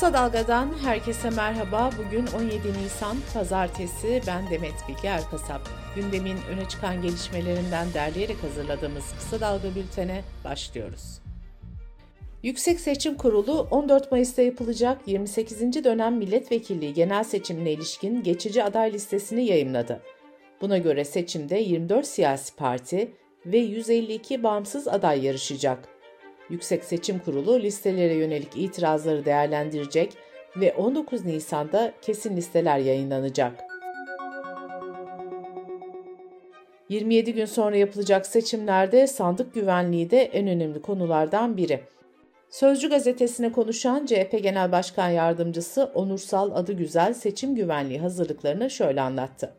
Kısa Dalga'dan herkese merhaba. Bugün 17 Nisan Pazartesi. Ben Demet Bilge Erkasap. Gündemin öne çıkan gelişmelerinden derleyerek hazırladığımız Kısa Dalga bültene başlıyoruz. Yüksek Seçim Kurulu 14 Mayıs'ta yapılacak 28. dönem milletvekilliği genel seçimine ilişkin geçici aday listesini yayımladı. Buna göre seçimde 24 siyasi parti ve 152 bağımsız aday yarışacak. Yüksek Seçim Kurulu listelere yönelik itirazları değerlendirecek ve 19 Nisan'da kesin listeler yayınlanacak. 27 gün sonra yapılacak seçimlerde sandık güvenliği de en önemli konulardan biri. Sözcü gazetesine konuşan CHP Genel Başkan Yardımcısı Onursal Adı Güzel seçim güvenliği hazırlıklarını şöyle anlattı.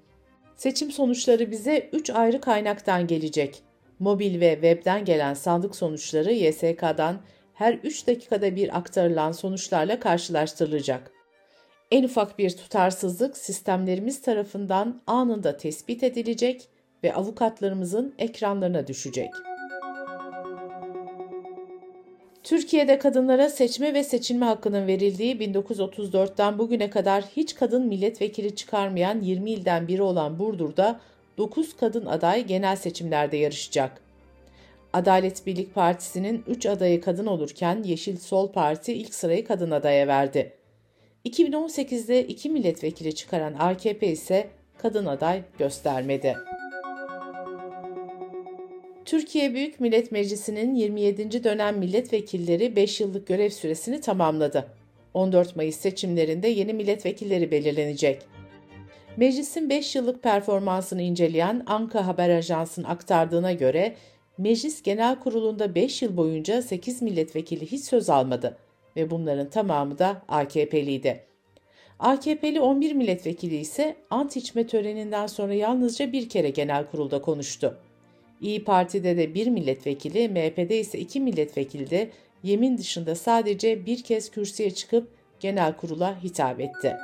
Seçim sonuçları bize 3 ayrı kaynaktan gelecek. Mobil ve webden gelen sandık sonuçları YSK'dan her 3 dakikada bir aktarılan sonuçlarla karşılaştırılacak. En ufak bir tutarsızlık sistemlerimiz tarafından anında tespit edilecek ve avukatlarımızın ekranlarına düşecek. Türkiye'de kadınlara seçme ve seçilme hakkının verildiği 1934'ten bugüne kadar hiç kadın milletvekili çıkarmayan 20 ilden biri olan Burdur'da 9 kadın aday genel seçimlerde yarışacak. Adalet Birlik Partisi'nin 3 adayı kadın olurken Yeşil Sol Parti ilk sırayı kadın adaya verdi. 2018'de 2 milletvekili çıkaran AKP ise kadın aday göstermedi. Türkiye Büyük Millet Meclisi'nin 27. dönem milletvekilleri 5 yıllık görev süresini tamamladı. 14 Mayıs seçimlerinde yeni milletvekilleri belirlenecek. Meclisin 5 yıllık performansını inceleyen Anka Haber Ajansı'nın aktardığına göre Meclis Genel Kurulu'nda 5 yıl boyunca 8 milletvekili hiç söz almadı ve bunların tamamı da AKP'liydi. AKP'li 11 milletvekili ise ant içme töreninden sonra yalnızca bir kere genel kurulda konuştu. İyi Parti'de de bir milletvekili, MHP'de ise iki milletvekili de yemin dışında sadece bir kez kürsüye çıkıp genel kurula hitap etti.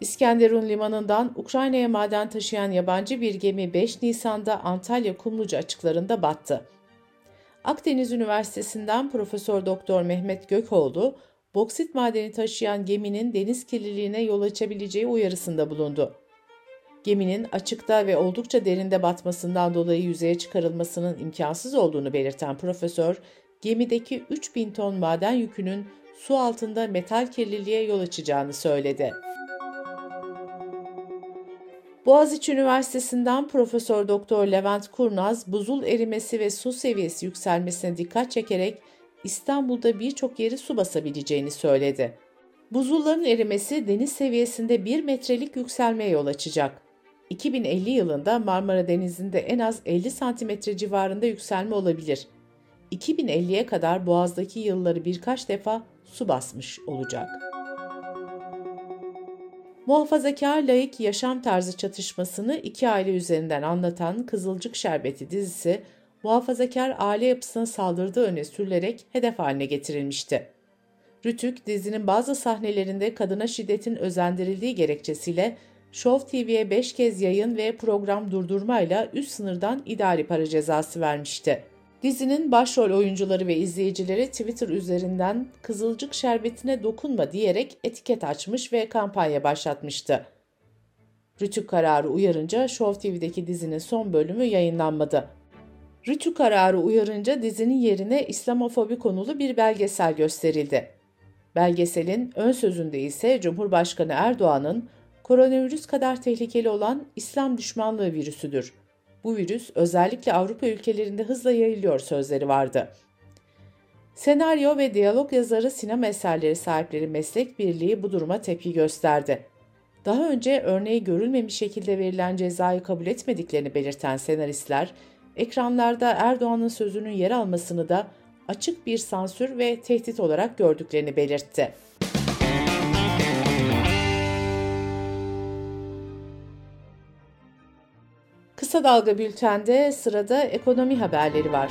İskenderun limanından Ukrayna'ya maden taşıyan yabancı bir gemi 5 Nisan'da Antalya Kumluca açıklarında battı. Akdeniz Üniversitesi'nden Profesör Doktor Mehmet Gökoğlu, boksit madeni taşıyan geminin deniz kirliliğine yol açabileceği uyarısında bulundu. Geminin açıkta ve oldukça derinde batmasından dolayı yüzeye çıkarılmasının imkansız olduğunu belirten profesör, gemideki 3000 ton maden yükünün su altında metal kirliliğe yol açacağını söyledi. Boğaziçi Üniversitesi'nden Profesör Doktor Levent Kurnaz, buzul erimesi ve su seviyesi yükselmesine dikkat çekerek İstanbul'da birçok yeri su basabileceğini söyledi. Buzulların erimesi deniz seviyesinde 1 metrelik yükselmeye yol açacak. 2050 yılında Marmara Denizi'nde en az 50 santimetre civarında yükselme olabilir. 2050'ye kadar Boğaz'daki yılları birkaç defa su basmış olacak. Muhafazakar laik yaşam tarzı çatışmasını iki aile üzerinden anlatan Kızılcık Şerbeti dizisi, muhafazakar aile yapısına saldırdığı öne sürülerek hedef haline getirilmişti. Rütük, dizinin bazı sahnelerinde kadına şiddetin özendirildiği gerekçesiyle Show TV'ye 5 kez yayın ve program durdurmayla üst sınırdan idari para cezası vermişti. Dizinin başrol oyuncuları ve izleyicileri Twitter üzerinden Kızılcık şerbetine dokunma diyerek etiket açmış ve kampanya başlatmıştı. Rütük kararı uyarınca Show TV'deki dizinin son bölümü yayınlanmadı. Rütük kararı uyarınca dizinin yerine İslamofobi konulu bir belgesel gösterildi. Belgeselin ön sözünde ise Cumhurbaşkanı Erdoğan'ın koronavirüs kadar tehlikeli olan İslam düşmanlığı virüsüdür. Bu virüs özellikle Avrupa ülkelerinde hızla yayılıyor sözleri vardı. Senaryo ve diyalog yazarı sinema eserleri sahipleri meslek birliği bu duruma tepki gösterdi. Daha önce örneği görülmemiş şekilde verilen cezayı kabul etmediklerini belirten senaristler, ekranlarda Erdoğan'ın sözünün yer almasını da açık bir sansür ve tehdit olarak gördüklerini belirtti. Kısa Dalga Bülten'de sırada ekonomi haberleri var.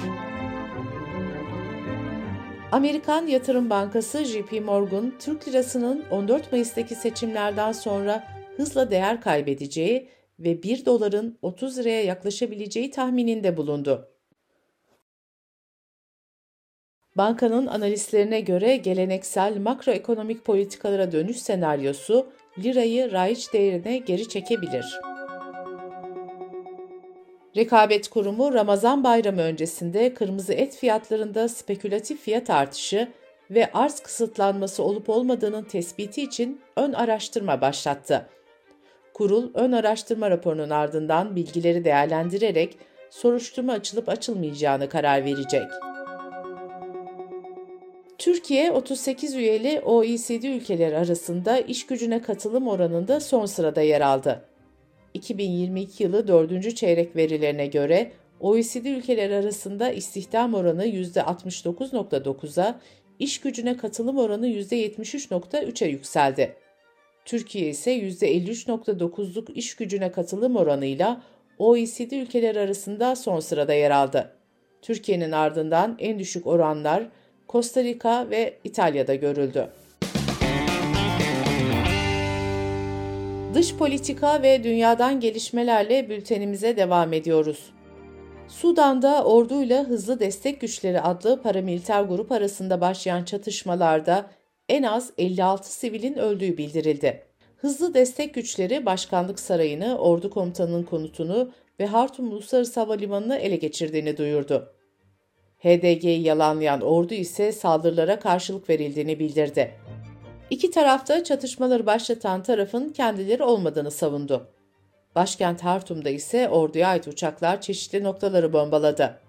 Amerikan Yatırım Bankası JP Morgan, Türk lirasının 14 Mayıs'taki seçimlerden sonra hızla değer kaybedeceği ve 1 doların 30 liraya yaklaşabileceği tahmininde bulundu. Bankanın analistlerine göre geleneksel makroekonomik politikalara dönüş senaryosu lirayı raiç değerine geri çekebilir. Rekabet Kurumu Ramazan bayramı öncesinde kırmızı et fiyatlarında spekülatif fiyat artışı ve arz kısıtlanması olup olmadığının tespiti için ön araştırma başlattı. Kurul ön araştırma raporunun ardından bilgileri değerlendirerek soruşturma açılıp açılmayacağını karar verecek. Türkiye 38 üyeli OECD ülkeleri arasında iş gücüne katılım oranında son sırada yer aldı. 2022 yılı 4. çeyrek verilerine göre OECD ülkeleri arasında istihdam oranı %69.9'a, iş gücüne katılım oranı %73.3'e yükseldi. Türkiye ise %53.9'luk iş gücüne katılım oranıyla OECD ülkeleri arasında son sırada yer aldı. Türkiye'nin ardından en düşük oranlar Costa Rica ve İtalya'da görüldü. Dış politika ve dünyadan gelişmelerle bültenimize devam ediyoruz. Sudan'da orduyla Hızlı Destek Güçleri adlı paramiliter grup arasında başlayan çatışmalarda en az 56 sivilin öldüğü bildirildi. Hızlı Destek Güçleri Başkanlık Sarayı'nı, ordu komutanının konutunu ve Hartum Uluslararası Havalimanı'nı ele geçirdiğini duyurdu. HDG'yi yalanlayan ordu ise saldırılara karşılık verildiğini bildirdi. İki tarafta çatışmaları başlatan tarafın kendileri olmadığını savundu. Başkent Hartum'da ise orduya ait uçaklar çeşitli noktaları bombaladı.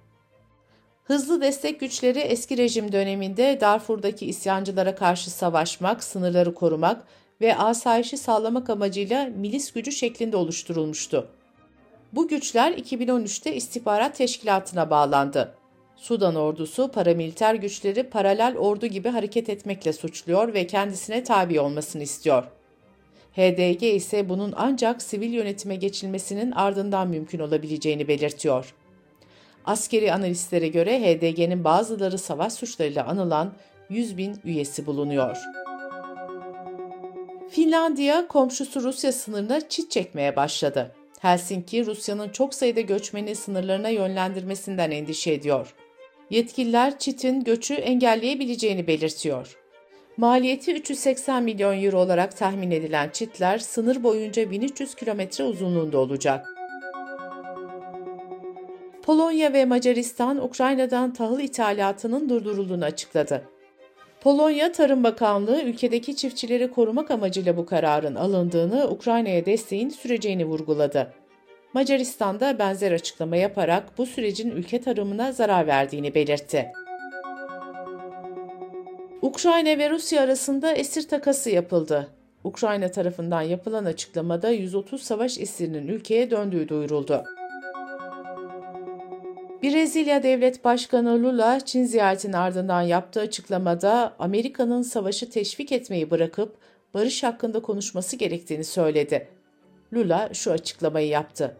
Hızlı destek güçleri eski rejim döneminde Darfur'daki isyancılara karşı savaşmak, sınırları korumak ve asayişi sağlamak amacıyla milis gücü şeklinde oluşturulmuştu. Bu güçler 2013'te istihbarat teşkilatına bağlandı. Sudan ordusu paramiliter güçleri paralel ordu gibi hareket etmekle suçluyor ve kendisine tabi olmasını istiyor. HDG ise bunun ancak sivil yönetime geçilmesinin ardından mümkün olabileceğini belirtiyor. Askeri analistlere göre HDG'nin bazıları savaş suçlarıyla anılan 100 bin üyesi bulunuyor. Finlandiya komşusu Rusya sınırına çit çekmeye başladı. Helsinki, Rusya'nın çok sayıda göçmeni sınırlarına yönlendirmesinden endişe ediyor. Yetkililer çitin göçü engelleyebileceğini belirtiyor. Maliyeti 380 milyon euro olarak tahmin edilen çitler sınır boyunca 1300 kilometre uzunluğunda olacak. Polonya ve Macaristan Ukrayna'dan tahıl ithalatının durdurulduğunu açıkladı. Polonya Tarım Bakanlığı ülkedeki çiftçileri korumak amacıyla bu kararın alındığını, Ukrayna'ya desteğin süreceğini vurguladı. Macaristan da benzer açıklama yaparak bu sürecin ülke tarımına zarar verdiğini belirtti. Ukrayna ve Rusya arasında esir takası yapıldı. Ukrayna tarafından yapılan açıklamada 130 savaş esirinin ülkeye döndüğü duyuruldu. Brezilya Devlet Başkanı Lula, Çin ziyaretinin ardından yaptığı açıklamada Amerika'nın savaşı teşvik etmeyi bırakıp barış hakkında konuşması gerektiğini söyledi. Lula şu açıklamayı yaptı.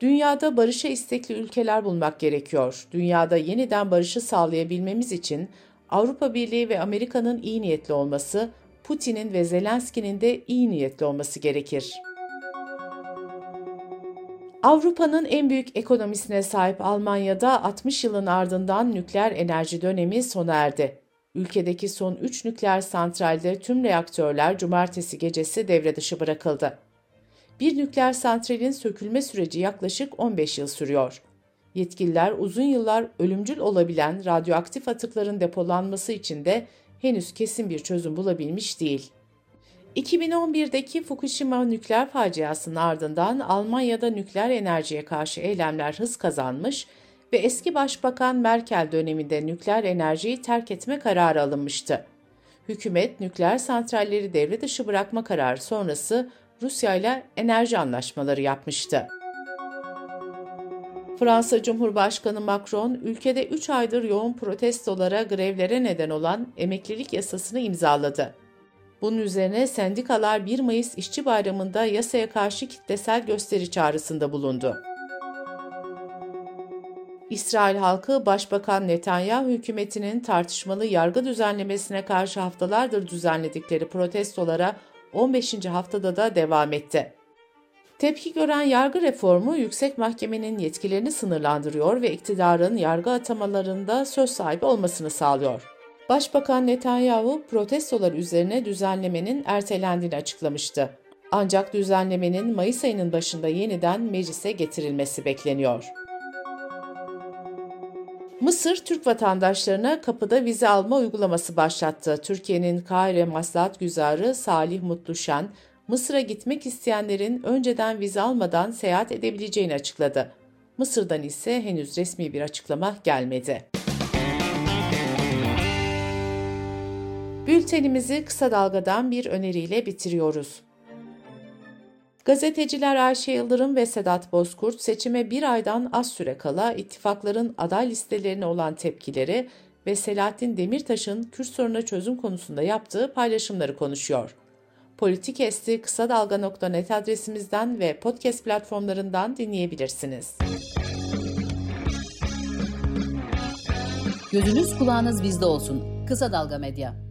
Dünyada barışa istekli ülkeler bulmak gerekiyor. Dünyada yeniden barışı sağlayabilmemiz için Avrupa Birliği ve Amerika'nın iyi niyetli olması, Putin'in ve Zelenski'nin de iyi niyetli olması gerekir. Avrupa'nın en büyük ekonomisine sahip Almanya'da 60 yılın ardından nükleer enerji dönemi sona erdi. Ülkedeki son 3 nükleer santralde tüm reaktörler cumartesi gecesi devre dışı bırakıldı. Bir nükleer santralin sökülme süreci yaklaşık 15 yıl sürüyor. Yetkililer uzun yıllar ölümcül olabilen radyoaktif atıkların depolanması için de henüz kesin bir çözüm bulabilmiş değil. 2011'deki Fukushima nükleer faciasının ardından Almanya'da nükleer enerjiye karşı eylemler hız kazanmış ve eski Başbakan Merkel döneminde nükleer enerjiyi terk etme kararı alınmıştı. Hükümet nükleer santralleri devre dışı bırakma kararı sonrası Rusya ile enerji anlaşmaları yapmıştı. Fransa Cumhurbaşkanı Macron, ülkede 3 aydır yoğun protestolara, grevlere neden olan emeklilik yasasını imzaladı. Bunun üzerine sendikalar 1 Mayıs İşçi Bayramı'nda yasaya karşı kitlesel gösteri çağrısında bulundu. İsrail halkı Başbakan Netanyahu hükümetinin tartışmalı yargı düzenlemesine karşı haftalardır düzenledikleri protestolara 15. haftada da devam etti. Tepki gören yargı reformu yüksek mahkemenin yetkilerini sınırlandırıyor ve iktidarın yargı atamalarında söz sahibi olmasını sağlıyor. Başbakan Netanyahu protestolar üzerine düzenlemenin ertelendiğini açıklamıştı. Ancak düzenlemenin Mayıs ayının başında yeniden meclise getirilmesi bekleniyor. Mısır, Türk vatandaşlarına kapıda vize alma uygulaması başlattı. Türkiye'nin Kahire Maslahat Güzarı Salih Mutluşen, Mısır'a gitmek isteyenlerin önceden vize almadan seyahat edebileceğini açıkladı. Mısır'dan ise henüz resmi bir açıklama gelmedi. Bültenimizi kısa dalgadan bir öneriyle bitiriyoruz. Gazeteciler Ayşe Yıldırım ve Sedat Bozkurt seçime bir aydan az süre kala ittifakların aday listelerine olan tepkileri ve Selahattin Demirtaş'ın Kürt sorununa çözüm konusunda yaptığı paylaşımları konuşuyor. Politik Esti kısa dalga.net adresimizden ve podcast platformlarından dinleyebilirsiniz. Gözünüz kulağınız bizde olsun. Kısa Dalga Medya.